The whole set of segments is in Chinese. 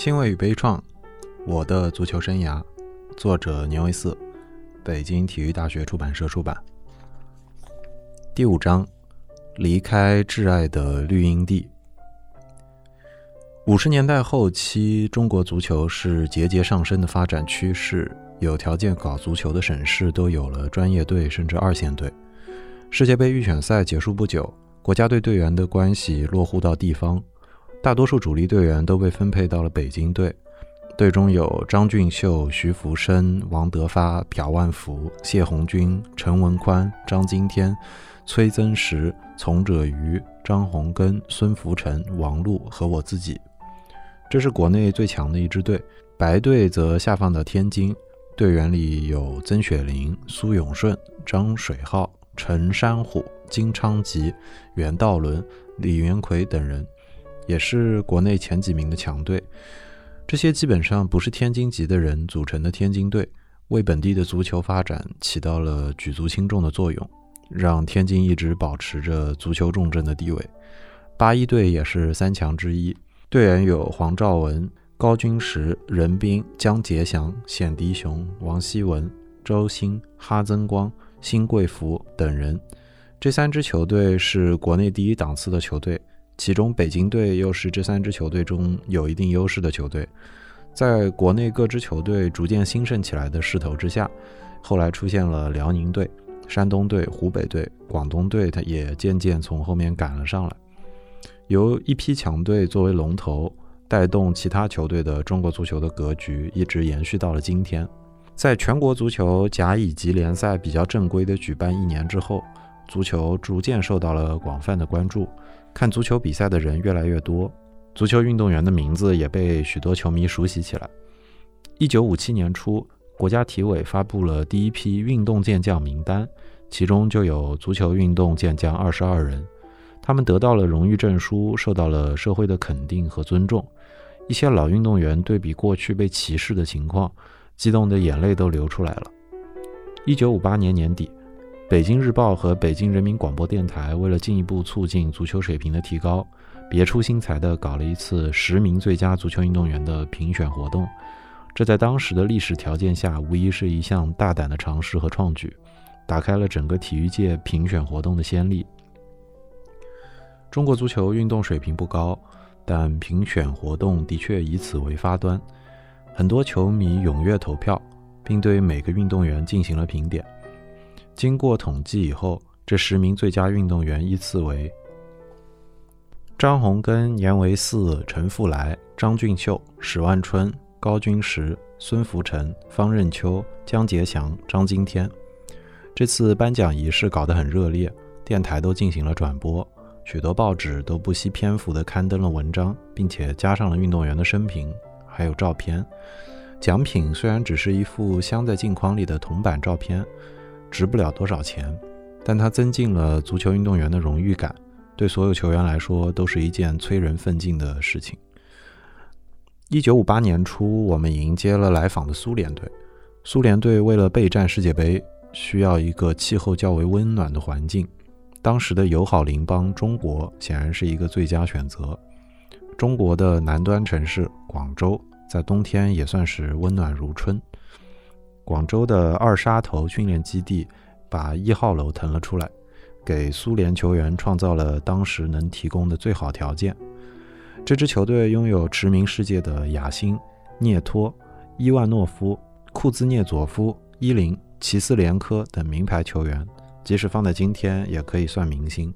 欣慰与悲怆，我的足球生涯，作者年维四，北京体育大学出版社出版。第五章，离开挚爱的绿茵地。五十年代后期，中国足球是节节上升的发展趋势，有条件搞足球的省市都有了专业队，甚至二线队。世界杯预选赛结束不久，国家队队员的关系落户到地方。大多数主力队员都被分配到了北京队，队中有张俊秀、徐福生、王德发、朴万福、谢红军、陈文宽、张今天、崔增实、丛者余、张洪根、孙福成、王璐和我自己。这是国内最强的一支队。白队则下放到天津，队员里有曾雪林、苏永顺、张水浩、陈山虎、金昌吉、袁道伦、李元奎等人。也是国内前几名的强队，这些基本上不是天津籍的人组成的天津队，为本地的足球发展起到了举足轻重的作用，让天津一直保持着足球重镇的地位。八一队也是三强之一，队员有黄兆文、高君石、任斌、江杰祥、冼迪雄、王希文、周兴、哈增光、辛贵福等人。这三支球队是国内第一档次的球队。其中，北京队又是这三支球队中有一定优势的球队。在国内各支球队逐渐兴盛起来的势头之下，后来出现了辽宁队、山东队、湖北队、广东队，它也渐渐从后面赶了上来。由一批强队作为龙头，带动其他球队的中国足球的格局，一直延续到了今天。在全国足球甲乙级联赛比较正规的举办一年之后，足球逐渐受到了广泛的关注。看足球比赛的人越来越多，足球运动员的名字也被许多球迷熟悉起来。一九五七年初，国家体委发布了第一批运动健将名单，其中就有足球运动健将二十二人，他们得到了荣誉证书，受到了社会的肯定和尊重。一些老运动员对比过去被歧视的情况，激动的眼泪都流出来了。一九五八年年底。北京日报和北京人民广播电台为了进一步促进足球水平的提高，别出心裁地搞了一次十名最佳足球运动员的评选活动。这在当时的历史条件下，无疑是一项大胆的尝试和创举，打开了整个体育界评选活动的先例。中国足球运动水平不高，但评选活动的确以此为发端，很多球迷踊跃投票，并对每个运动员进行了评点。经过统计以后，这十名最佳运动员依次为：张洪根、严维四、陈富来、张俊秀、史万春、高君石、孙福成、方任秋、江杰祥、张今天。这次颁奖仪式搞得很热烈，电台都进行了转播，许多报纸都不惜篇幅地刊登了文章，并且加上了运动员的生平，还有照片。奖品虽然只是一幅镶在镜框里的铜版照片。值不了多少钱，但它增进了足球运动员的荣誉感，对所有球员来说都是一件催人奋进的事情。一九五八年初，我们迎接了来访的苏联队。苏联队为了备战世界杯，需要一个气候较为温暖的环境。当时的友好邻邦中国显然是一个最佳选择。中国的南端城市广州，在冬天也算是温暖如春。广州的二沙头训练基地把一号楼腾了出来，给苏联球员创造了当时能提供的最好条件。这支球队拥有驰名世界的雅辛、涅托、伊万诺夫、库兹涅佐夫、伊林、齐斯连科等名牌球员，即使放在今天也可以算明星。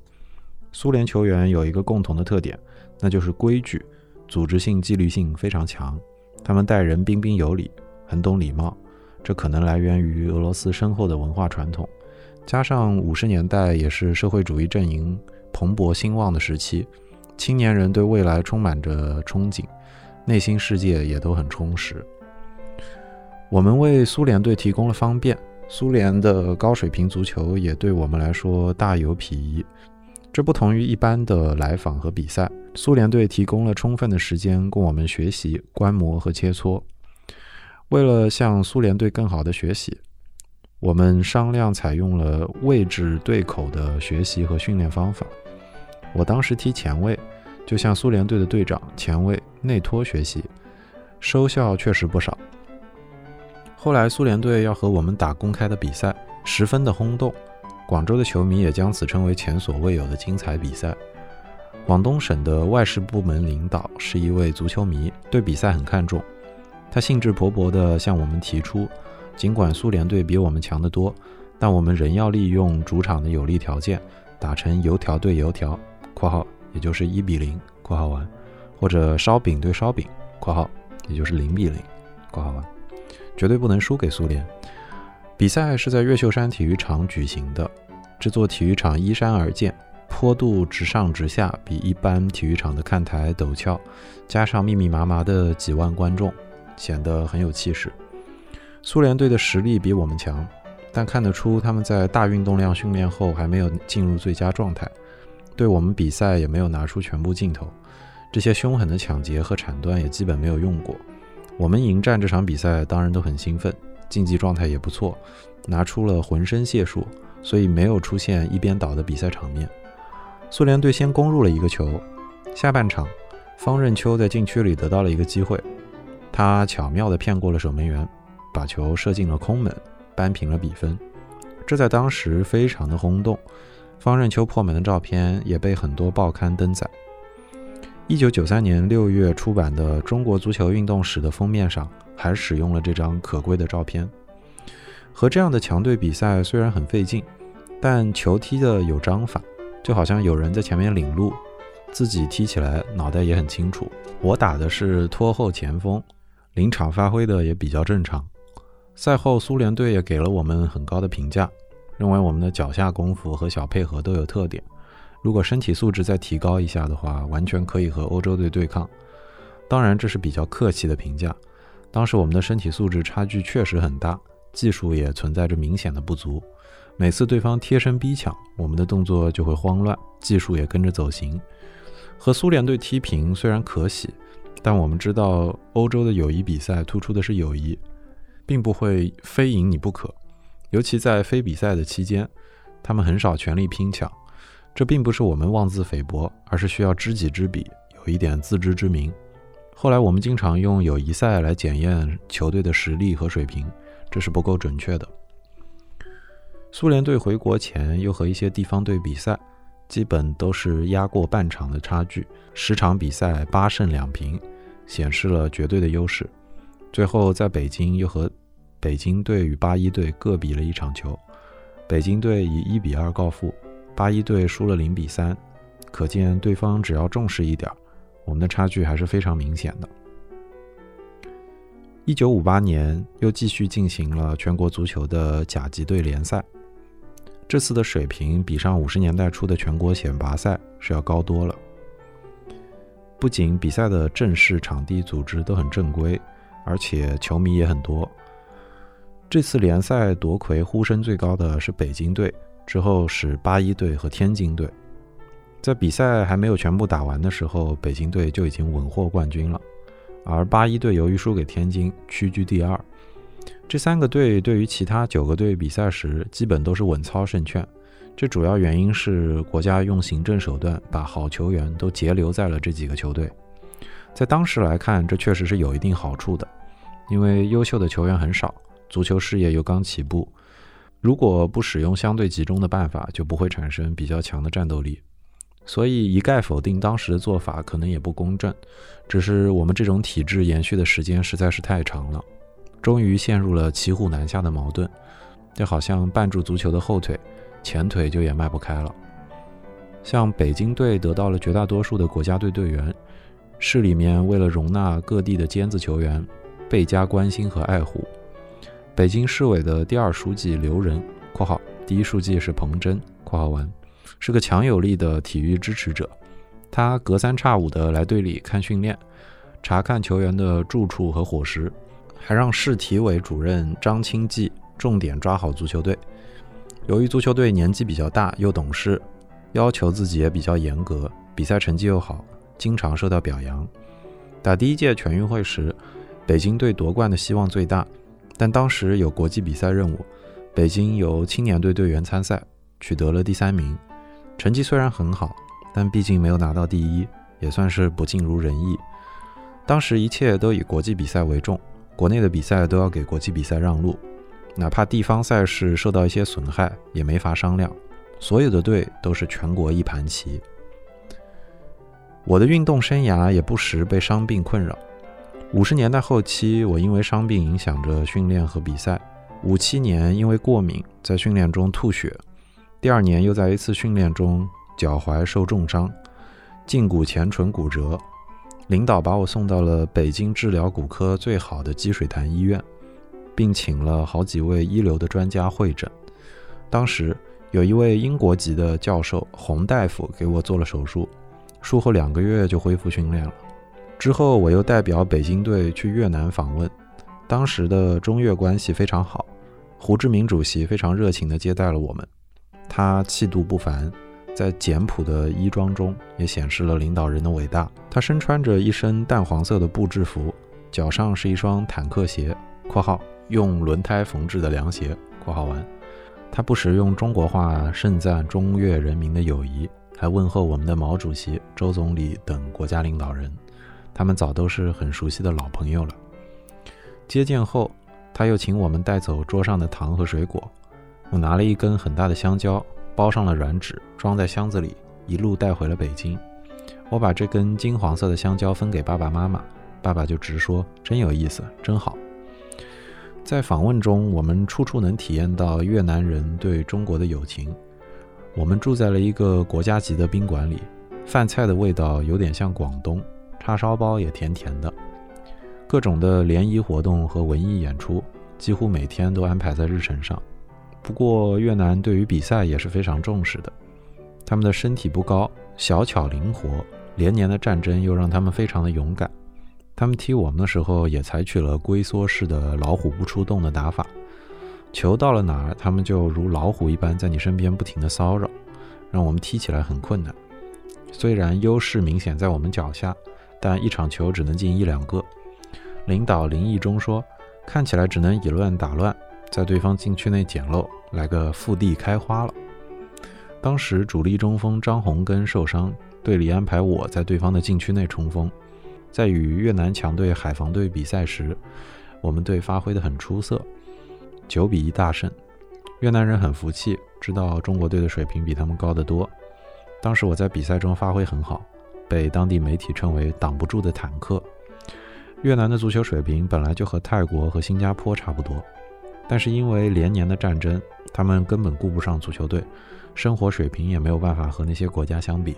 苏联球员有一个共同的特点，那就是规矩、组织性、纪律性非常强。他们待人彬彬有礼，很懂礼貌。这可能来源于俄罗斯深厚的文化传统，加上五十年代也是社会主义阵营蓬勃兴旺的时期，青年人对未来充满着憧憬，内心世界也都很充实。我们为苏联队提供了方便，苏联的高水平足球也对我们来说大有裨益。这不同于一般的来访和比赛，苏联队提供了充分的时间供我们学习、观摩和切磋。为了向苏联队更好的学习，我们商量采用了位置对口的学习和训练方法。我当时踢前卫，就向苏联队的队长前卫内托学习；收效确实不少。后来苏联队要和我们打公开的比赛，十分的轰动，广州的球迷也将此称为前所未有的精彩比赛。广东省的外事部门领导是一位足球迷，对比赛很看重。他兴致勃勃地向我们提出，尽管苏联队比我们强得多，但我们仍要利用主场的有利条件，打成油条对油条（括号也就是一比零）（括号完）或者烧饼对烧饼（括号也就是零比零）（括号完），绝对不能输给苏联。比赛是在越秀山体育场举行的，这座体育场依山而建。坡度直上直下，比一般体育场的看台陡峭，加上密密麻麻的几万观众，显得很有气势。苏联队的实力比我们强，但看得出他们在大运动量训练后还没有进入最佳状态，对我们比赛也没有拿出全部劲头。这些凶狠的抢劫和铲断也基本没有用过。我们迎战这场比赛当然都很兴奋，竞技状态也不错，拿出了浑身解数，所以没有出现一边倒的比赛场面。苏联队先攻入了一个球，下半场，方任秋在禁区里得到了一个机会，他巧妙地骗过了守门员，把球射进了空门，扳平了比分。这在当时非常的轰动，方任秋破门的照片也被很多报刊登载。一九九三年六月出版的《中国足球运动史》的封面上还使用了这张可贵的照片。和这样的强队比赛虽然很费劲，但球踢的有章法。就好像有人在前面领路，自己踢起来脑袋也很清楚。我打的是拖后前锋，临场发挥的也比较正常。赛后，苏联队也给了我们很高的评价，认为我们的脚下功夫和小配合都有特点。如果身体素质再提高一下的话，完全可以和欧洲队对抗。当然，这是比较客气的评价。当时我们的身体素质差距确实很大，技术也存在着明显的不足。每次对方贴身逼抢，我们的动作就会慌乱，技术也跟着走形。和苏联队踢平虽然可喜，但我们知道欧洲的友谊比赛突出的是友谊，并不会非赢你不可。尤其在非比赛的期间，他们很少全力拼抢。这并不是我们妄自菲薄，而是需要知己知彼，有一点自知之明。后来我们经常用友谊赛来检验球队的实力和水平，这是不够准确的。苏联队回国前又和一些地方队比赛，基本都是压过半场的差距，十场比赛八胜两平，显示了绝对的优势。最后在北京又和北京队与八一队各比了一场球，北京队以一比二告负，八一队输了零比三，可见对方只要重视一点，我们的差距还是非常明显的。一九五八年又继续进行了全国足球的甲级队联赛。这次的水平比上五十年代初的全国选拔赛是要高多了。不仅比赛的正式场地组织都很正规，而且球迷也很多。这次联赛夺魁呼声最高的是北京队，之后是八一队和天津队。在比赛还没有全部打完的时候，北京队就已经稳获冠军了，而八一队由于输给天津，屈居第二。这三个队对于其他九个队比赛时，基本都是稳操胜券。这主要原因是国家用行政手段把好球员都截留在了这几个球队。在当时来看，这确实是有一定好处的，因为优秀的球员很少，足球事业又刚起步。如果不使用相对集中的办法，就不会产生比较强的战斗力。所以一概否定当时的做法可能也不公正，只是我们这种体制延续的时间实在是太长了。终于陷入了骑虎难下的矛盾，就好像绊住足球的后腿，前腿就也迈不开了。像北京队得到了绝大多数的国家队队员，市里面为了容纳各地的尖子球员，倍加关心和爱护。北京市委的第二书记刘仁（括号第一书记是彭真）（括号完）是个强有力的体育支持者，他隔三差五的来队里看训练，查看球员的住处和伙食。还让市体委主任张清济重点抓好足球队。由于足球队年纪比较大又懂事，要求自己也比较严格，比赛成绩又好，经常受到表扬。打第一届全运会时，北京队夺冠的希望最大，但当时有国际比赛任务，北京由青年队队员参赛，取得了第三名。成绩虽然很好，但毕竟没有拿到第一，也算是不尽如人意。当时一切都以国际比赛为重，国内的比赛都要给国际比赛让路，哪怕地方赛事受到一些损害也没法商量。所有的队都是全国一盘棋。我的运动生涯也不时被伤病困扰。五十年代后期，我因为伤病影响着训练和比赛。五七年因为过敏，在训练中吐血。第二年又在一次训练中脚踝受重伤，胫骨前唇骨折。领导把我送到了北京治疗骨科最好的积水潭医院，并请了好几位一流的专家会诊。当时有一位英国籍的教授洪大夫给我做了手术，术后两个月就恢复训练了。之后，我又代表北京队去越南访问，当时的中越关系非常好，胡志明主席非常热情地接待了我们。他气度不凡，在简朴的衣装中也显示了领导人的伟大。他身穿着一身淡黄色的布制服，脚上是一双坦克鞋（括号用轮胎缝制的凉鞋）（括号完）。他不时用中国话盛赞中越人民的友谊，还问候我们的毛主席、周总理等国家领导人。他们早都是很熟悉的老朋友了。接见后，他又请我们带走桌上的糖和水果。我拿了一根很大的香蕉，包上了软纸，装在箱子里，一路带回了北京。我把这根金黄色的香蕉分给爸爸妈妈，爸爸就直说：“真有意思，真好。”在访问中，我们处处能体验到越南人对中国的友情。我们住在了一个国家级的宾馆里，饭菜的味道有点像广东。叉烧包也甜甜的，各种的联谊活动和文艺演出几乎每天都安排在日程上。不过越南对于比赛也是非常重视的，他们的身体不高，小巧灵活，连年的战争又让他们非常的勇敢。他们踢我们的时候也采取了龟缩式的老虎不出洞的打法，球到了哪儿，他们就如老虎一般在你身边不停的骚扰，让我们踢起来很困难。虽然优势明显在我们脚下。但一场球只能进一两个。领导林毅中说：“看起来只能以乱打乱，在对方禁区内捡漏，来个复地开花了。”当时主力中锋张洪根受伤，队里安排我在对方的禁区内冲锋。在与越南强队海防队比赛时，我们队发挥得很出色，九比一大胜。越南人很服气，知道中国队的水平比他们高得多。当时我在比赛中发挥很好。被当地媒体称为“挡不住的坦克”。越南的足球水平本来就和泰国和新加坡差不多，但是因为连年的战争，他们根本顾不上足球队，生活水平也没有办法和那些国家相比。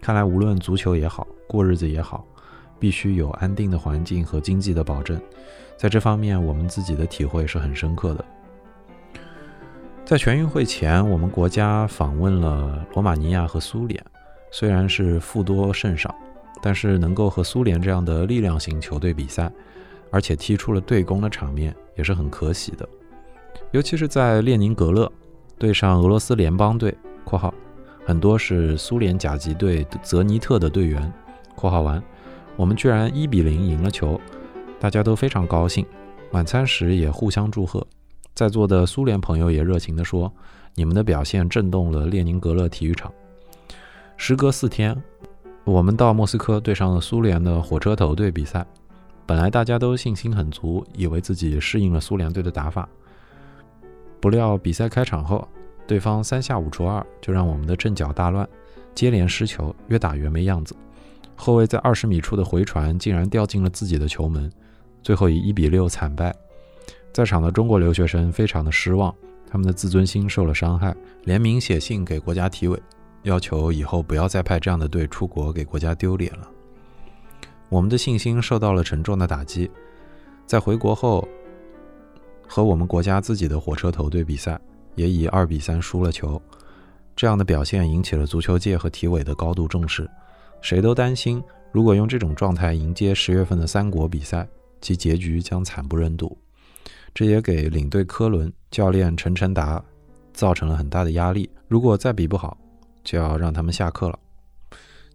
看来无论足球也好，过日子也好，必须有安定的环境和经济的保证。在这方面，我们自己的体会是很深刻的。在全运会前，我们国家访问了罗马尼亚和苏联。虽然是负多胜少，但是能够和苏联这样的力量型球队比赛，而且踢出了对攻的场面，也是很可喜的。尤其是在列宁格勒对上俄罗斯联邦队（括号很多是苏联甲级队泽尼特的队员）（括号完），我们居然一比零赢了球，大家都非常高兴。晚餐时也互相祝贺，在座的苏联朋友也热情地说：“你们的表现震动了列宁格勒体育场。”时隔四天，我们到莫斯科对上了苏联的火车头队比赛。本来大家都信心很足，以为自己适应了苏联队的打法。不料比赛开场后，对方三下五除二就让我们的阵脚大乱，接连失球，越打越没样子。后卫在二十米处的回传竟然掉进了自己的球门，最后以一比六惨败。在场的中国留学生非常的失望，他们的自尊心受了伤害，联名写信给国家体委。要求以后不要再派这样的队出国给国家丢脸了。我们的信心受到了沉重的打击，在回国后，和我们国家自己的火车头队比赛，也以二比三输了球。这样的表现引起了足球界和体委的高度重视，谁都担心，如果用这种状态迎接十月份的三国比赛，其结局将惨不忍睹。这也给领队科伦、教练陈晨达造成了很大的压力。如果再比不好，就要让他们下课了。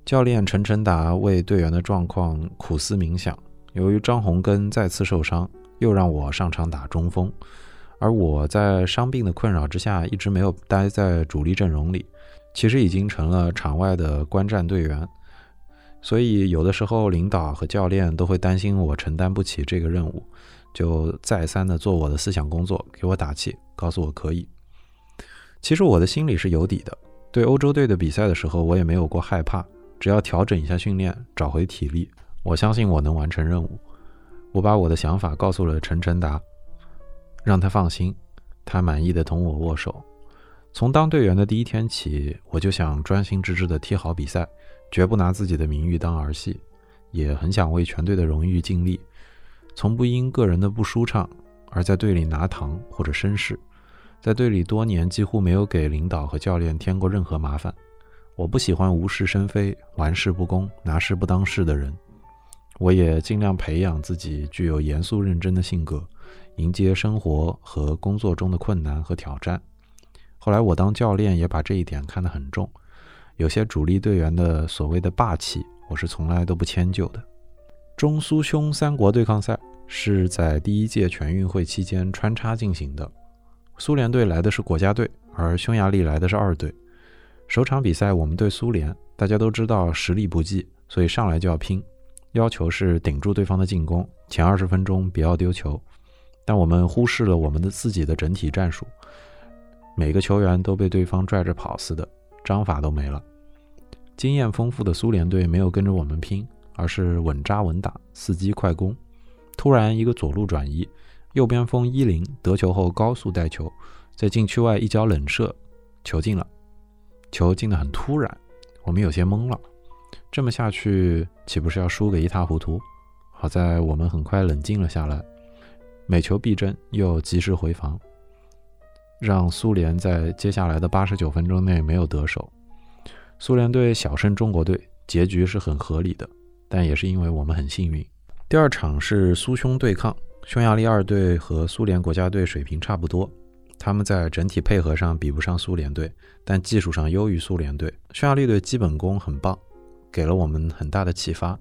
教练陈晨达为队员的状况苦思冥想。由于张洪根再次受伤，又让我上场打中锋，而我在伤病的困扰之下，一直没有待在主力阵容里，其实已经成了场外的观战队员。所以有的时候领导和教练都会担心我承担不起这个任务，就再三的做我的思想工作，给我打气，告诉我可以。其实我的心里是有底的，对欧洲队的比赛的时候，我也没有过害怕。只要调整一下训练，找回体力，我相信我能完成任务。我把我的想法告诉了陈晨达，让他放心。他满意的同我握手。从当队员的第一天起，我就想专心致志的踢好比赛，绝不拿自己的名誉当儿戏，也很想为全队的荣誉尽力，从不因个人的不舒畅而在队里拿糖或者生事。在队里多年，几乎没有给领导和教练添过任何麻烦。我不喜欢无事生非、玩世不恭、拿事不当事的人。我也尽量培养自己具有严肃认真的性格。迎接生活和工作中的困难和挑战。后来我当教练也把这一点看得很重。有些主力队员的所谓的霸气，我是从来都不迁就的。中苏匈三国对抗赛是在第一届全运会期间穿插进行的。苏联队来的是国家队，而匈牙利来的是二队。首场比赛我们对苏联，大家都知道实力不济，所以上来就要拼，要求是顶住对方的进攻，前二十分钟不要丢球。但我们忽视了我们的自己的整体战术，每个球员都被对方拽着跑似的，章法都没了。经验丰富的苏联队没有跟着我们拼，而是稳扎稳打，伺机快攻。突然一个左路转移，右边锋伊林得球后高速带球，在禁区外一脚冷射，球进了。球进得很突然，我们有些懵了。这么下去岂不是要输个一塌糊涂？好在我们很快冷静了下来。每球必争，又及时回防，让苏联在接下来的八十九分钟内没有得手。苏联队小胜中国队，结局是很合理的，但也是因为我们很幸运。第二场是苏匈对抗，匈牙利二队和苏联国家队水平差不多，他们在整体配合上比不上苏联队，但技术上优于苏联队。匈牙利队基本功很棒，给了我们很大的启发。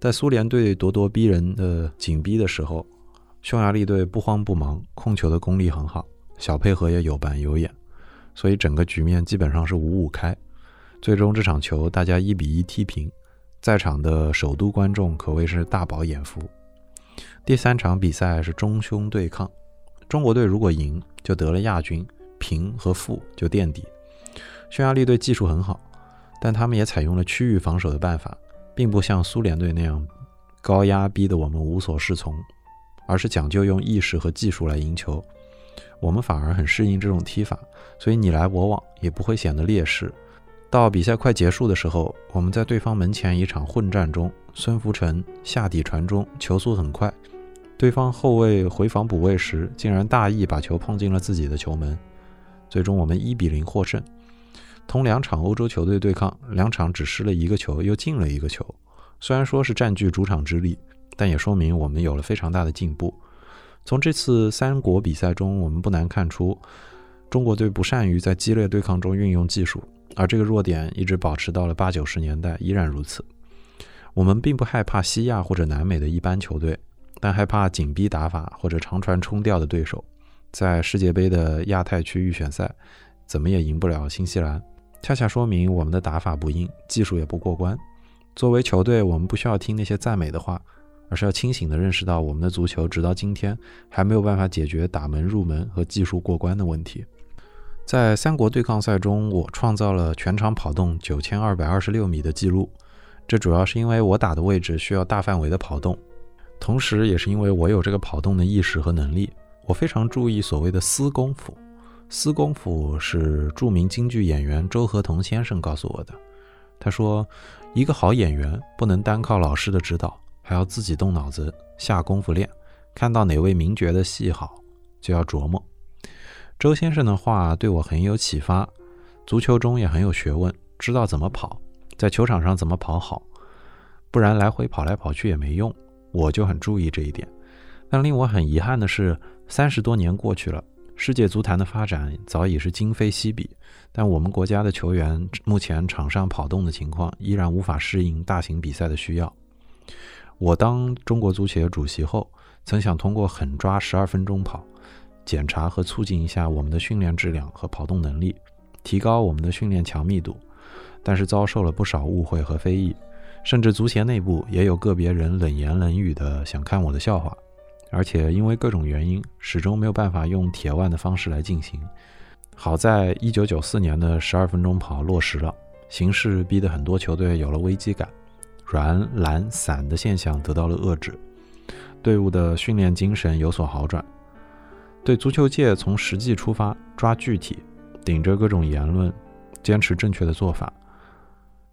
在苏联队咄咄逼人的紧逼的时候。匈牙利队不慌不忙，控球的功力很好，小配合也有板有眼，所以整个局面基本上是五五开。最终这场球大家一比一踢平，在场的首都观众可谓是大饱眼福。第三场比赛是中匈对抗，中国队如果赢就得了亚军，平和负就垫底。匈牙利队技术很好，但他们也采用了区域防守的办法，并不像苏联队那样高压逼得我们无所适从。而是讲究用意识和技术来赢球，我们反而很适应这种踢法，所以你来我往也不会显得劣势。到比赛快结束的时候，我们在对方门前一场混战中，孙福成下底传中，球速很快，对方后卫回防补位时，竟然大意把球碰进了自己的球门，最终我们一比零获胜。同两场欧洲球队对抗，两场只失了一个球，又进了一个球，虽然说是占据主场之力。但也说明我们有了非常大的进步。从这次三国比赛中，我们不难看出，中国队不善于在激烈对抗中运用技术，而这个弱点一直保持到了八九十年代，依然如此。我们并不害怕西亚或者南美的一般球队，但害怕紧逼打法或者长传冲吊的对手。在世界杯的亚太区预选赛，怎么也赢不了新西兰，恰恰说明我们的打法不硬，技术也不过关。作为球队，我们不需要听那些赞美的话。而是要清醒地认识到，我们的足球直到今天还没有办法解决打门入门和技术过关的问题。在三国对抗赛中，我创造了全场跑动九千二百二十六米的记录，这主要是因为我打的位置需要大范围的跑动，同时也是因为我有这个跑动的意识和能力。我非常注意所谓的“私功夫”，“私功夫”是著名京剧演员周和同先生告诉我的。他说，一个好演员不能单靠老师的指导。还要自己动脑子下功夫练，看到哪位名角的戏好，就要琢磨。周先生的话对我很有启发，足球中也很有学问，知道怎么跑，在球场上怎么跑好，不然来回跑来跑去也没用。我就很注意这一点。但令我很遗憾的是，三十多年过去了，世界足坛的发展早已是今非昔比，但我们国家的球员目前场上跑动的情况依然无法适应大型比赛的需要。我当中国足协主席后，曾想通过狠抓十二分钟跑，检查和促进一下我们的训练质量和跑动能力，提高我们的训练强密度，但是遭受了不少误会和非议。甚至足协内部也有个别人冷言冷语的想看我的笑话，而且因为各种原因，始终没有办法用铁腕的方式来进行。好在1994年的十二分钟跑落实了，形势逼得很多球队有了危机感，软、懒、散的现象得到了遏制，队伍的训练精神有所好转。对足球界从实际出发，抓具体，顶着各种言论，坚持正确的做法，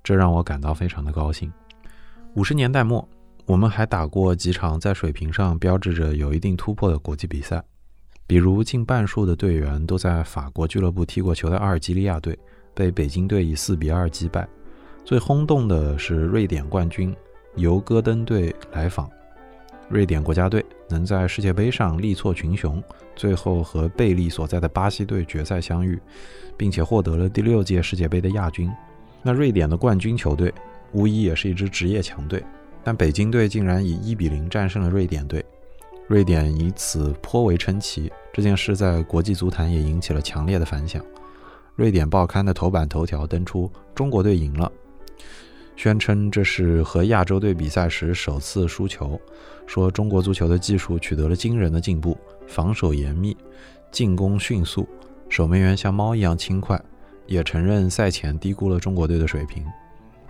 这让我感到非常的高兴。五十年代末，我们还打过几场在水平上标志着有一定突破的国际比赛，比如近半数的队员都在法国俱乐部踢过球的阿尔及利亚队，被北京队以四比二击败。最轰动的是瑞典冠军尤戈登队来访。瑞典国家队能在世界杯上力挫群雄，最后和贝利所在的巴西队决赛相遇，并且获得了第六届世界杯的亚军。那瑞典的冠军球队无疑也是一支职业强队，但北京队竟然以一比零战胜了瑞典队，瑞典以此颇为称奇。这件事在国际足坛也引起了强烈的反响。瑞典报刊的头版头条登出“中国队赢了”。宣称这是和亚洲队比赛时首次输球，说中国足球的技术取得了惊人的进步，防守严密，进攻迅速，守门员像猫一样轻快，也承认赛前低估了中国队的水平。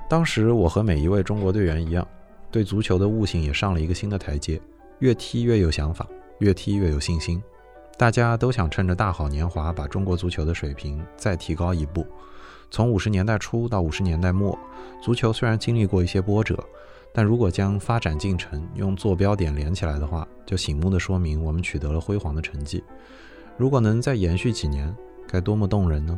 当时我和每一位中国队员一样，对足球的悟性也上了一个新的台阶，越踢越有想法，越踢越有信心。大家都想趁着大好年华把中国足球的水平再提高一步。从五十年代初到五十年代末，足球虽然经历过一些波折，但如果将发展进程用坐标点连起来的话，就醒目的说明我们取得了辉煌的成绩。如果能再延续几年，该多么动人呢？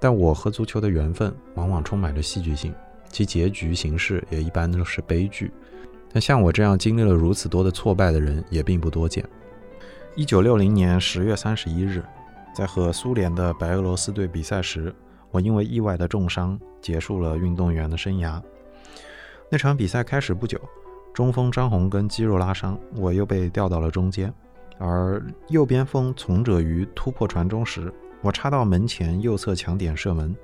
但我和足球的缘分往往充满着戏剧性，其结局形式也一般都是悲剧。但像我这样经历了如此多的挫败的人也并不多见。一九六零年十月三十一日，在和苏联的白俄罗斯队比赛时。我因为意外的重伤结束了运动员的生涯。那场比赛开始不久，中锋张宏根肌肉拉伤，我又被调到了中间。而右边锋从者于突破传中时，我插到门前右侧墙点射门，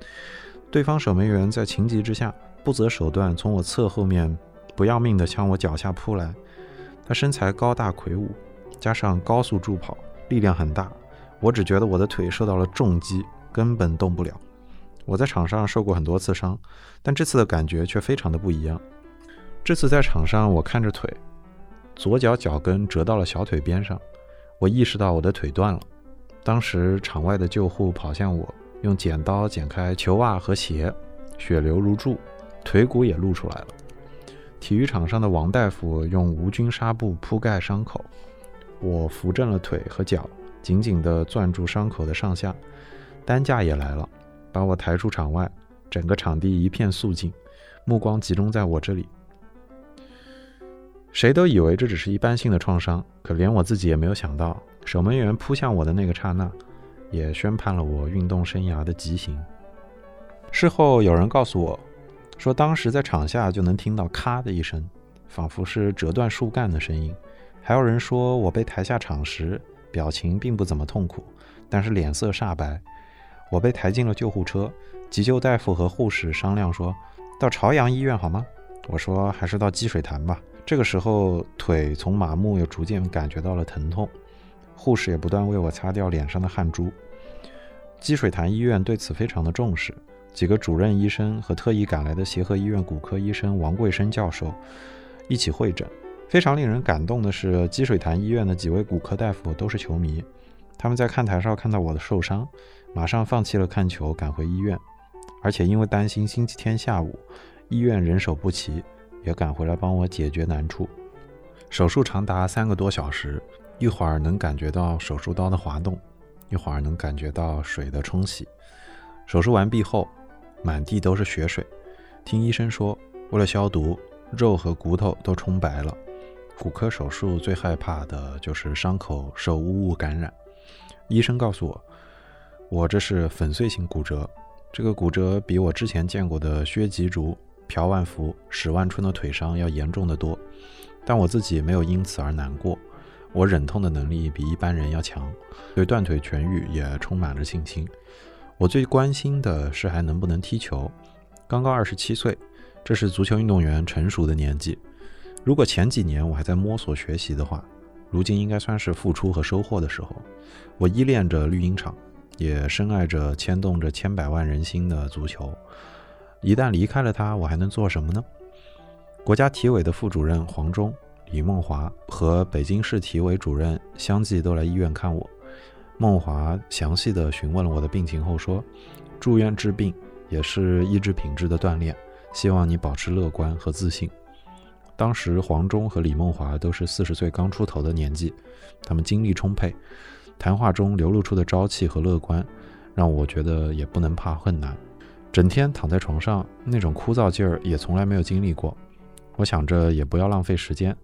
对方守门员在情急之下不择手段从我侧后面不要命地向我脚下扑来。他身材高大魁梧，加上高速助跑，力量很大。我只觉得我的腿受到了重击，根本动不了。我在场上受过很多次伤，但这次的感觉却非常的不一样。这次在场上，我看着腿，左脚脚跟折到了小腿边上，我意识到我的腿断了。当时场外的救护跑向我，用剪刀剪开球袜和鞋，血流如注，腿骨也露出来了。体育场上的王大夫用无菌纱布铺盖伤口，我扶正了腿和脚，紧紧地攥住伤口的上下。担架也来了。把我抬出场外，整个场地一片肃静，目光集中在我这里。谁都以为这只是一般性的创伤，可连我自己也没有想到，守门员扑向我的那个刹那，也宣判了我运动生涯的极刑。事后有人告诉我，说当时在场下就能听到“咔”的一声，仿佛是折断树干的声音。还有人说我被抬下场时，表情并不怎么痛苦，但是脸色煞白。我被抬进了救护车，急救大夫和护士商量说，到朝阳医院好吗？我说还是到积水潭吧。这个时候腿从麻木又逐渐感觉到了疼痛，护士也不断为我擦掉脸上的汗珠。积水潭医院对此非常的重视，几个主任医生和特意赶来的协和医院骨科医生王贵生教授一起会诊。非常令人感动的是，积水潭医院的几位骨科大夫都是球迷，他们在看台上看到我的受伤。马上放弃了看球，赶回医院，而且因为担心星期天下午医院人手不齐，也赶回来帮我解决难处。手术长达三个多小时，一会儿能感觉到手术刀的滑动，一会儿能感觉到水的冲洗。手术完毕后，满地都是血水。听医生说，为了消毒，肉和骨头都冲白了。骨科手术最害怕的就是伤口受污物感染。医生告诉我。我这是粉碎性骨折，这个骨折比我之前见过的薛吉竹、朴万福、史万春的腿伤要严重的多，但我自己没有因此而难过，我忍痛的能力比一般人要强，对断腿痊愈也充满了信心。我最关心的是还能不能踢球。刚刚二十七岁，这是足球运动员成熟的年纪。如果前几年我还在摸索学习的话，如今应该算是付出和收获的时候。我依恋着绿茵场，也深爱着牵动着千百万人心的足球。一旦离开了它，我还能做什么呢？国家体委的副主任黄忠、李梦华和北京市体委主任相继都来医院看我。梦华详细的询问了我的病情后说：“住院治病也是意志品质的锻炼，希望你保持乐观和自信。”当时黄忠和李梦华都是四十岁刚出头的年纪，他们精力充沛，谈话中流露出的朝气和乐观，让我觉得也不能怕困难。整天躺在床上，那种枯燥劲儿也从来没有经历过。我想着也不要浪费时间。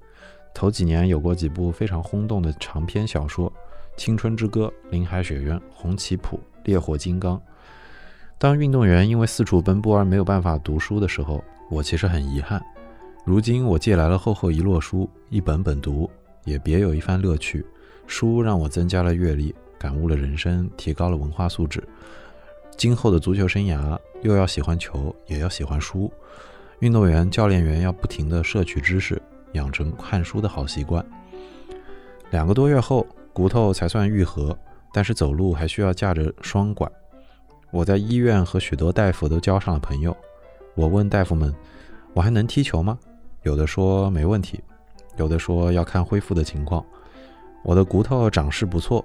头几年有过几部非常轰动的长篇小说，《青春之歌》《林海雪原》《红旗谱》《烈火金刚》。当运动员因为四处奔波而没有办法读书的时候，我其实很遗憾。如今我借来了厚厚一摞书，一本本读，也别有一番乐趣。书让我增加了阅历，感悟了人生，提高了文化素质。今后的足球生涯。又要喜欢球，也要喜欢书。运动员、教练员要不停地摄取知识，养成看书的好习惯。两个多月后，骨头才算愈合，但是走路还需要架着双拐。我在医院和许多大夫都交上了朋友。我问大夫们：“我还能踢球吗？”有的说没问题，有的说要看恢复的情况。我的骨头长势不错，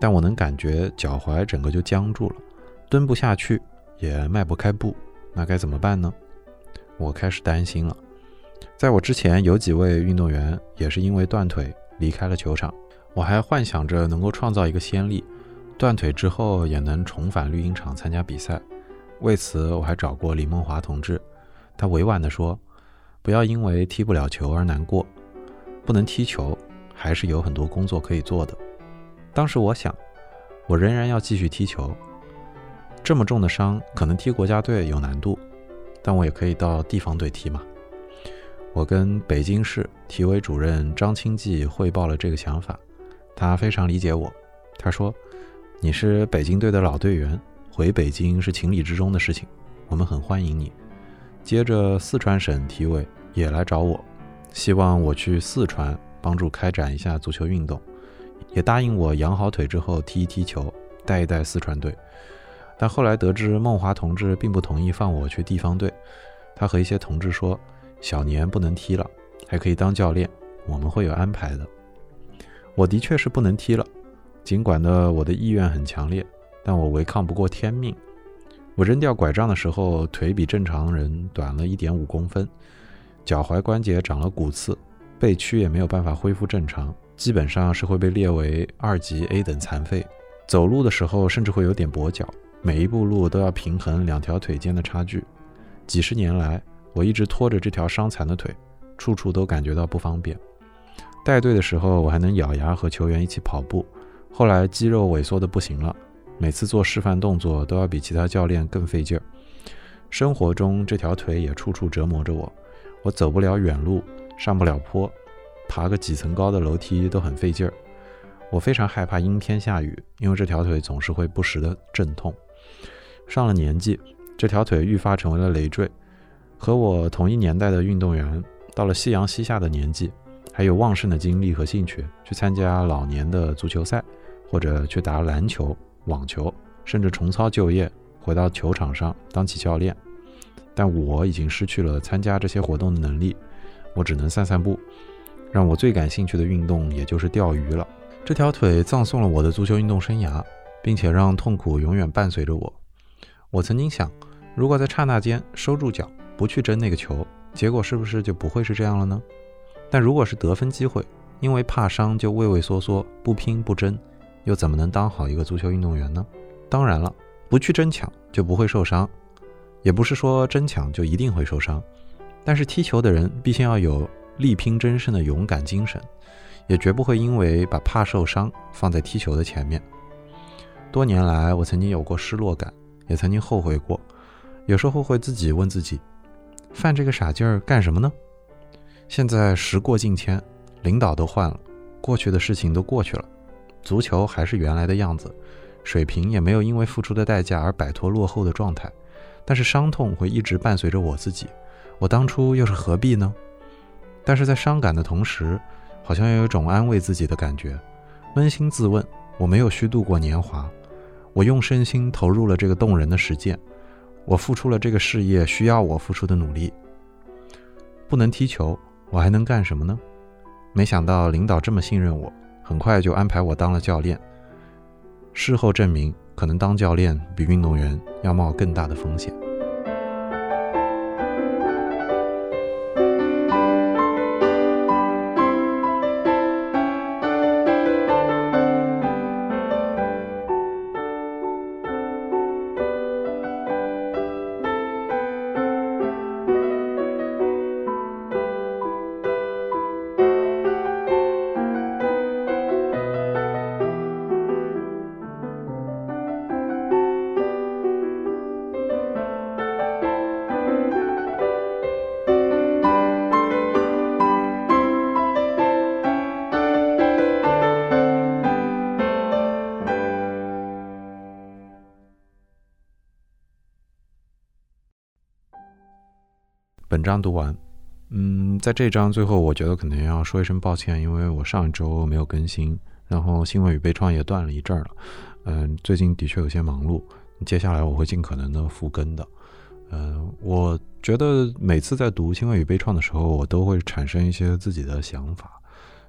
但我能感觉脚踝整个就僵住了，蹲不下去。也迈不开步，那该怎么办呢？我开始担心了。在我之前，有几位运动员也是因为断腿离开了球场。我还幻想着能够创造一个先例，断腿之后也能重返绿茵场参加比赛。为此，我还找过李梦华同志。他委婉地说：“不要因为踢不了球而难过，不能踢球还是有很多工作可以做的。”当时我想，我仍然要继续踢球。这么重的伤，可能踢国家队有难度，但我也可以到地方队踢嘛。我跟北京市体委主任张清济汇报了这个想法，他非常理解我。他说：“你是北京队的老队员，回北京是情理之中的事情，我们很欢迎你。”接着，四川省体委也来找我，希望我去四川帮助开展一下足球运动，也答应我养好腿之后踢一踢球，带一带四川队。但后来得知孟华同志并不同意放我去地方队，他和一些同志说：“小年不能踢了，还可以当教练，我们会有安排的。”我的确是不能踢了，尽管呢我的意愿很强烈，但我违抗不过天命。我扔掉拐杖的时候，腿比正常人短了一点五公分，脚踝关节长了骨刺，背屈也没有办法恢复正常，基本上是会被列为二级 A 等残废。走路的时候甚至会有点跛脚。每一步路都要平衡两条腿间的差距，几十年来，我一直拖着这条伤残的腿，处处都感觉到不方便。带队的时候，我还能咬牙和球员一起跑步，后来肌肉萎缩的不行了，每次做示范动作都要比其他教练更费劲儿。生活中，这条腿也处处折磨着我，我走不了远路，上不了坡，爬个几层高的楼梯都很费劲儿。我非常害怕阴天下雨，因为这条腿总是会不时的阵痛。上了年纪，这条腿愈发成为了累赘。和我同一年代的运动员，到了夕阳西下的年纪，还有旺盛的精力和兴趣去参加老年的足球赛，或者去打篮球、网球，甚至重操旧业，回到球场上当起教练。但我已经失去了参加这些活动的能力，我只能散散步。让我最感兴趣的运动，也就是钓鱼了。这条腿葬送了我的足球运动生涯，并且让痛苦永远伴随着我。我曾经想，如果在刹那间收住脚，不去争那个球，结果是不是就不会是这样了呢？但如果是得分机会，因为怕伤就畏畏缩缩，不拼不争，又怎么能当好一个足球运动员呢？当然了，不去争抢就不会受伤，也不是说争抢就一定会受伤。但是踢球的人必须要有力拼争胜的勇敢精神，也绝不会因为把怕受伤放在踢球的前面。多年来，我曾经有过失落感。也曾经后悔过，有时候会自己问自己，犯这个傻劲儿干什么呢？现在时过境迁，领导都换了，过去的事情都过去了，足球还是原来的样子，水平也没有因为付出的代价而摆脱落后的状态，但是伤痛会一直伴随着我自己，我当初又是何必呢？但是在伤感的同时，好像又有一种安慰自己的感觉。扪心自问，我没有虚度过年华，我用身心投入了这个动人的实践，我付出了这个事业需要我付出的努力。不能踢球，我还能干什么呢？没想到领导这么信任我，很快就安排我当了教练。事后证明，可能当教练比运动员要冒更大的风险。本章读完，嗯，在这章最后，我觉得可能要说一声抱歉，因为我上一周没有更新，然后新闻与悲怆也断了一阵了，嗯，最近的确有些忙碌，接下来我会尽可能的复更的，嗯，我觉得每次在读新闻与悲怆的时候，我都会产生一些自己的想法，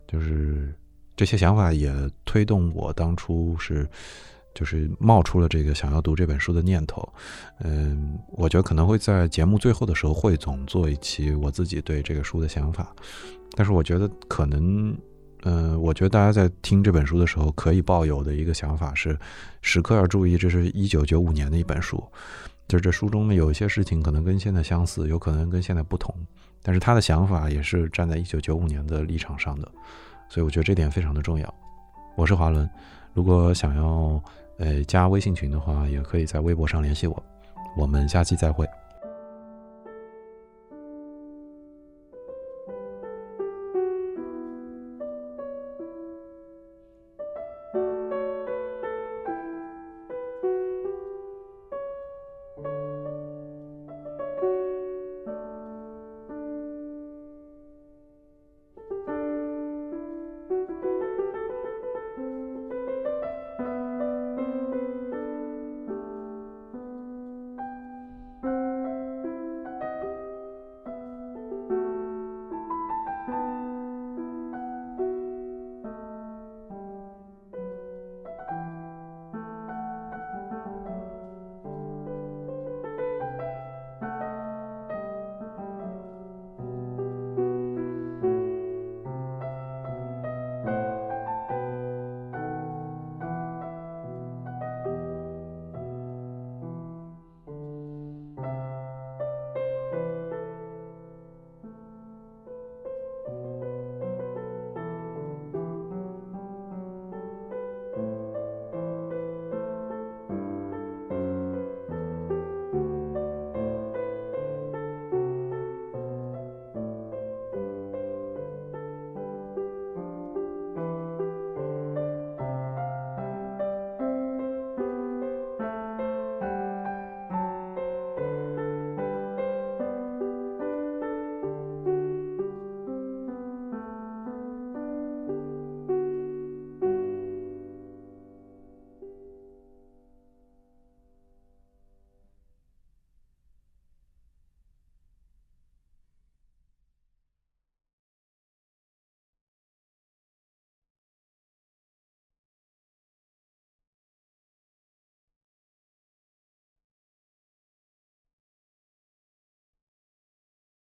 就是这些想法也推动我当初是。就是冒出了这个想要读这本书的念头，嗯，我觉得可能会在节目最后的时候汇总做一期我自己对这个书的想法，但是我觉得可能，嗯，我觉得大家在听这本书的时候可以抱有的一个想法是，时刻要注意，这是一九九五年的一本书，就是这书中呢有一些事情可能跟现在相似，有可能跟现在不同，但是他的想法也是站在一九九五年的立场上的，所以我觉得这点非常的重要。我是华伦，如果想要。呃，加微信群的话，也可以在微博上联系我。我们下期再会。